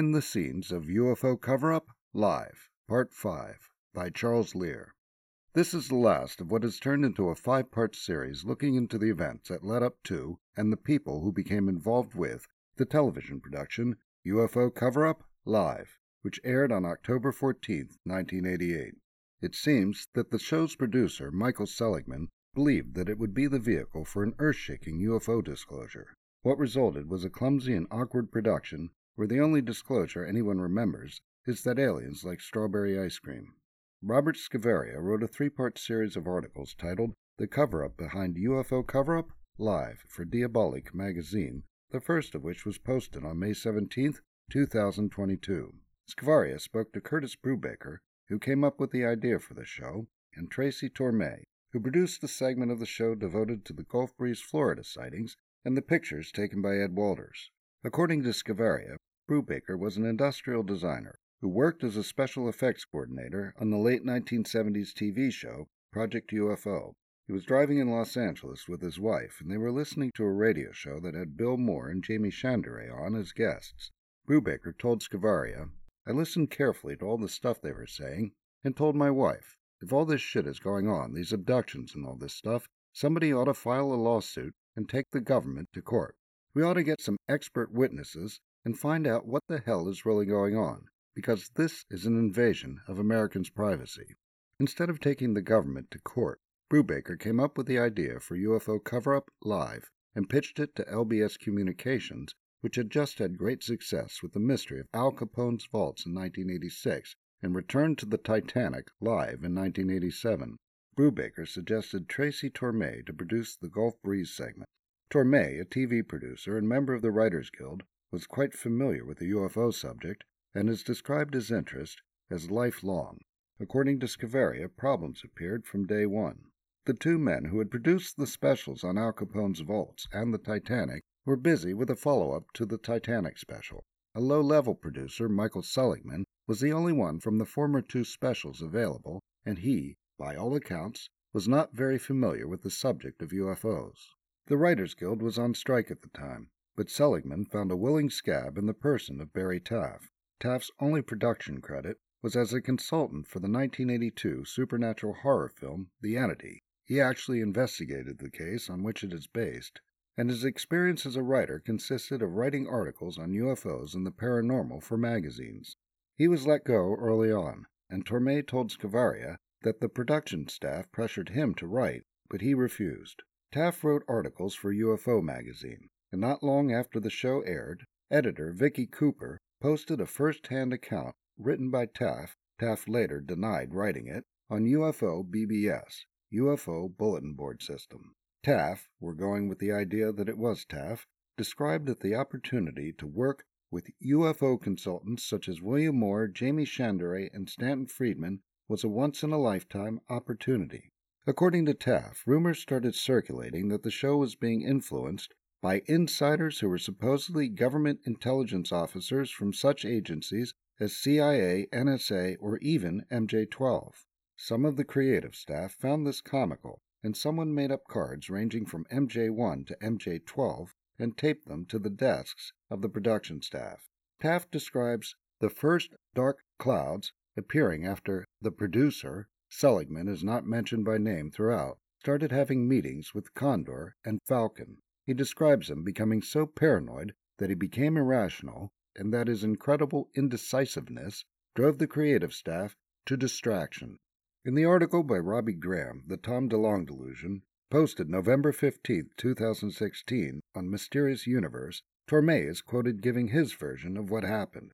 Behind the Scenes of UFO Cover Up Live, Part 5 by Charles Lear. This is the last of what has turned into a five part series looking into the events that led up to and the people who became involved with the television production UFO Cover Up Live, which aired on October 14, 1988. It seems that the show's producer, Michael Seligman, believed that it would be the vehicle for an earth shaking UFO disclosure. What resulted was a clumsy and awkward production where the only disclosure anyone remembers is that aliens like strawberry ice cream. Robert Scaveria wrote a three part series of articles titled The Cover Up Behind UFO Cover Up Live for Diabolique magazine, the first of which was posted on May 17, 2022. Scaveria spoke to Curtis Brubaker, who came up with the idea for the show, and Tracy Torme, who produced the segment of the show devoted to the Gulf Breeze, Florida sightings and the pictures taken by Ed Walters. According to Scaveria, Brubaker was an industrial designer who worked as a special effects coordinator on the late 1970s TV show Project UFO. He was driving in Los Angeles with his wife, and they were listening to a radio show that had Bill Moore and Jaime Shandera on as guests. Brubaker told Scavaria, I listened carefully to all the stuff they were saying, and told my wife, if all this shit is going on, these abductions and all this stuff, somebody ought to file a lawsuit and take the government to court. We ought to get some expert witnesses and find out what the hell is really going on, because this is an invasion of Americans' privacy. Instead of taking the government to court, Brubaker came up with the idea for UFO Cover Up Live and pitched it to LBS Communications, which had just had great success with the mystery of Al Capone's vaults in 1986 and returned to the Titanic live in 1987. Brubaker suggested Tracy Torme to produce the Gulf Breeze segment. Torme, a TV producer and member of the Writers Guild, was quite familiar with the UFO subject and has described his interest as lifelong. According to Scaveria, problems appeared from day one. The two men who had produced the specials on Al Capone's vaults and the Titanic were busy with a follow up to the Titanic special. A low level producer, Michael Seligman, was the only one from the former two specials available, and he, by all accounts, was not very familiar with the subject of UFOs. The Writers Guild was on strike at the time, but Seligman found a willing scab in the person of Barry Taff. Taff's only production credit was as a consultant for the 1982 supernatural horror film The Entity. He actually investigated the case on which it is based, and his experience as a writer consisted of writing articles on UFOs and the paranormal for magazines. He was let go early on, and Torme told Scaveria that the production staff pressured him to write, but he refused. Taff wrote articles for UFO magazine, and not long after the show aired, editor Vicky Cooper posted a first hand account written by Taff, Taff later denied writing it, on UFO BBS, UFO Bulletin Board System. Taff, we're going with the idea that it was Taff, described that the opportunity to work with UFO consultants such as William Moore, Jaime Shandera, and Stanton Friedman was a once in a lifetime opportunity. According to Taff, rumors started circulating that the show was being influenced by insiders who were supposedly government intelligence officers from such agencies as CIA, NSA, or even MJ 12. Some of the creative staff found this comical, and someone made up cards ranging from MJ 1 to MJ 12 and taped them to the desks of the production staff. Taff describes the first dark clouds appearing after the producer Seligman is not mentioned by name throughout, started having meetings with Condor and Falcon. He describes him becoming so paranoid that he became irrational, and that his incredible indecisiveness drove the creative staff to distraction. In the article by Robbie Graham, The Tom DeLonge Delusion, posted November 15, 2016, on Mysterious Universe, Torme is quoted giving his version of what happened.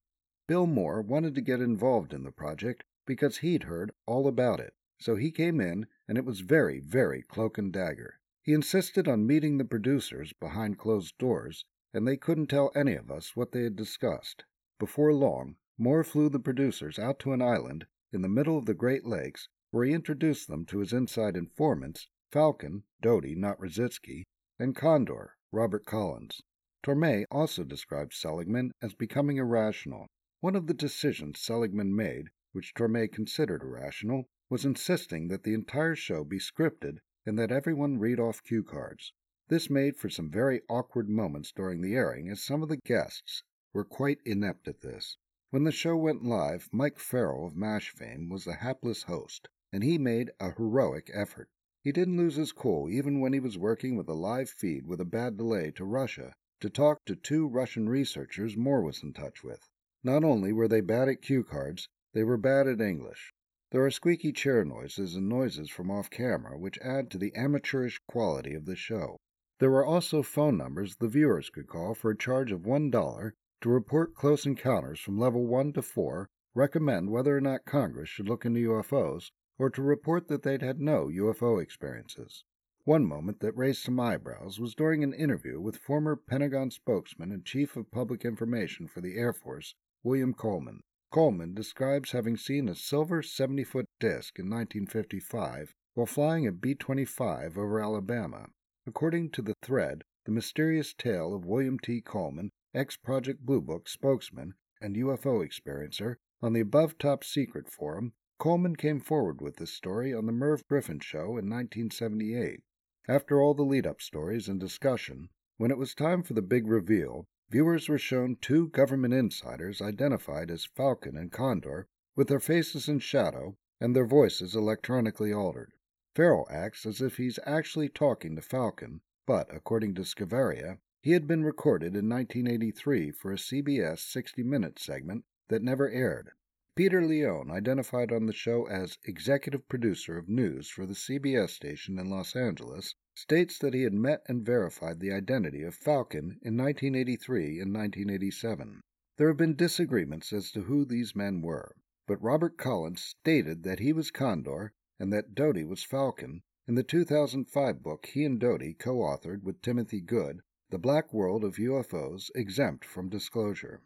Bill Moore wanted to get involved in the project because he'd heard all about it. So he came in, and it was very, very cloak and dagger. He insisted on meeting the producers behind closed doors, and they couldn't tell any of us what they had discussed. Before long, Moore flew the producers out to an island in the middle of the Great Lakes, where he introduced them to his inside informants, Falcon, Doty, not Rositsky, and Condor, Robert Collins. Torme also described Seligman as becoming irrational. One of the decisions Seligman made which Torme considered irrational, was insisting that the entire show be scripted and that everyone read off cue cards. This made for some very awkward moments during the airing, as some of the guests were quite inept at this. When the show went live, Mike Farrell of MASH fame was the hapless host, and he made a heroic effort. He didn't lose his cool even when he was working with a live feed with a bad delay to Russia to talk to two Russian researchers Moore was in touch with. Not only were they bad at cue cards, they were bad at English. There are squeaky chair noises and noises from off camera which add to the amateurish quality of the show. There were also phone numbers the viewers could call for a charge of $1 to report close encounters from level 1 to 4, recommend whether or not Congress should look into UFOs, or to report that they'd had no UFO experiences. One moment that raised some eyebrows was during an interview with former Pentagon spokesman and Chief of Public Information for the Air Force, William Coleman. Coleman describes having seen a silver 70 foot disc in 1955 while flying a B 25 over Alabama. According to the thread, the mysterious tale of William T. Coleman, ex Project Blue Book spokesman and UFO experiencer, on the above top secret forum Coleman came forward with this story on the Merv Griffin Show in 1978. After all the lead up stories and discussion, when it was time for the big reveal, viewers were shown two government insiders identified as Falcon and Condor, with their faces in shadow and their voices electronically altered. Farrell acts as if he's actually talking to Falcon, but according to Scivaria, he had been recorded in 1983 for a CBS 60 Minutes segment that never aired. Peter Leone, identified on the show as executive producer of news for the CBS station in Los Angeles, states that he had met and verified the identity of Falcon in 1983 and 1987. There have been disagreements as to who these men were, but Robert Collins stated that he was Condor and that Doty was Falcon in the 2005 book he and Doty co authored with Timothy Good, The Black World of UFOs Exempt from Disclosure.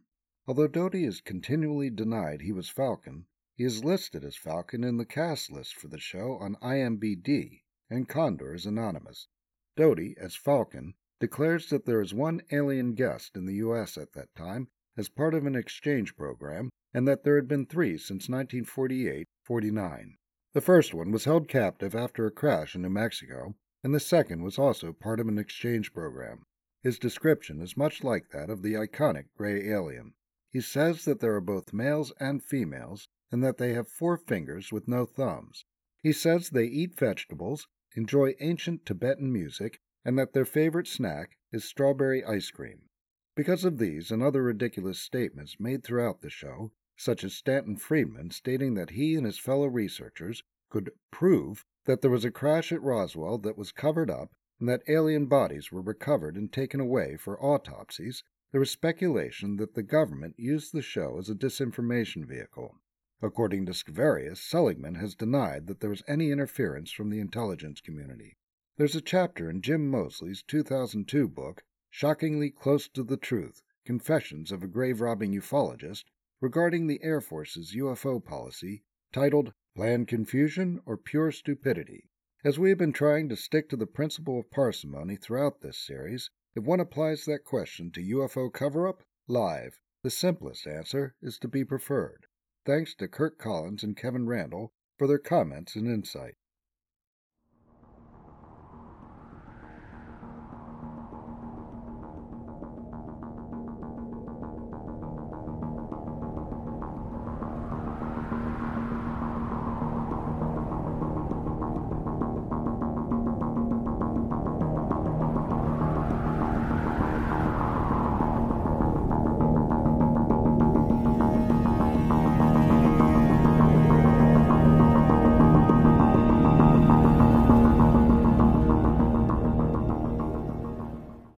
Although Doty has continually denied he was Falcon, he is listed as Falcon in the cast list for the show on IMBD, and Condor is anonymous. Doty, as Falcon, declares that there is one alien guest in the U.S. at that time as part of an exchange program, and that there had been three since 1948 49. The first one was held captive after a crash in New Mexico, and the second was also part of an exchange program. His description is much like that of the iconic gray alien. He says that there are both males and females, and that they have four fingers with no thumbs. He says they eat vegetables, enjoy ancient Tibetan music, and that their favorite snack is strawberry ice cream. Because of these and other ridiculous statements made throughout the show, such as Stanton Friedman stating that he and his fellow researchers could prove that there was a crash at Roswell that was covered up and that alien bodies were recovered and taken away for autopsies, there was speculation that the government used the show as a disinformation vehicle. According to Scivaria, Seligman has denied that there was any interference from the intelligence community. There's a chapter in Jim Moseley's 2002 book, Shockingly Close to the Truth Confessions of a Grave Robbing Ufologist, regarding the Air Force's UFO policy, titled Planned Confusion or Pure Stupidity. As we have been trying to stick to the principle of parsimony throughout this series, if one applies that question to UFO cover up, live, the simplest answer is to be preferred. Thanks to Kirk Collins and Kevin Randle for their comments and insight.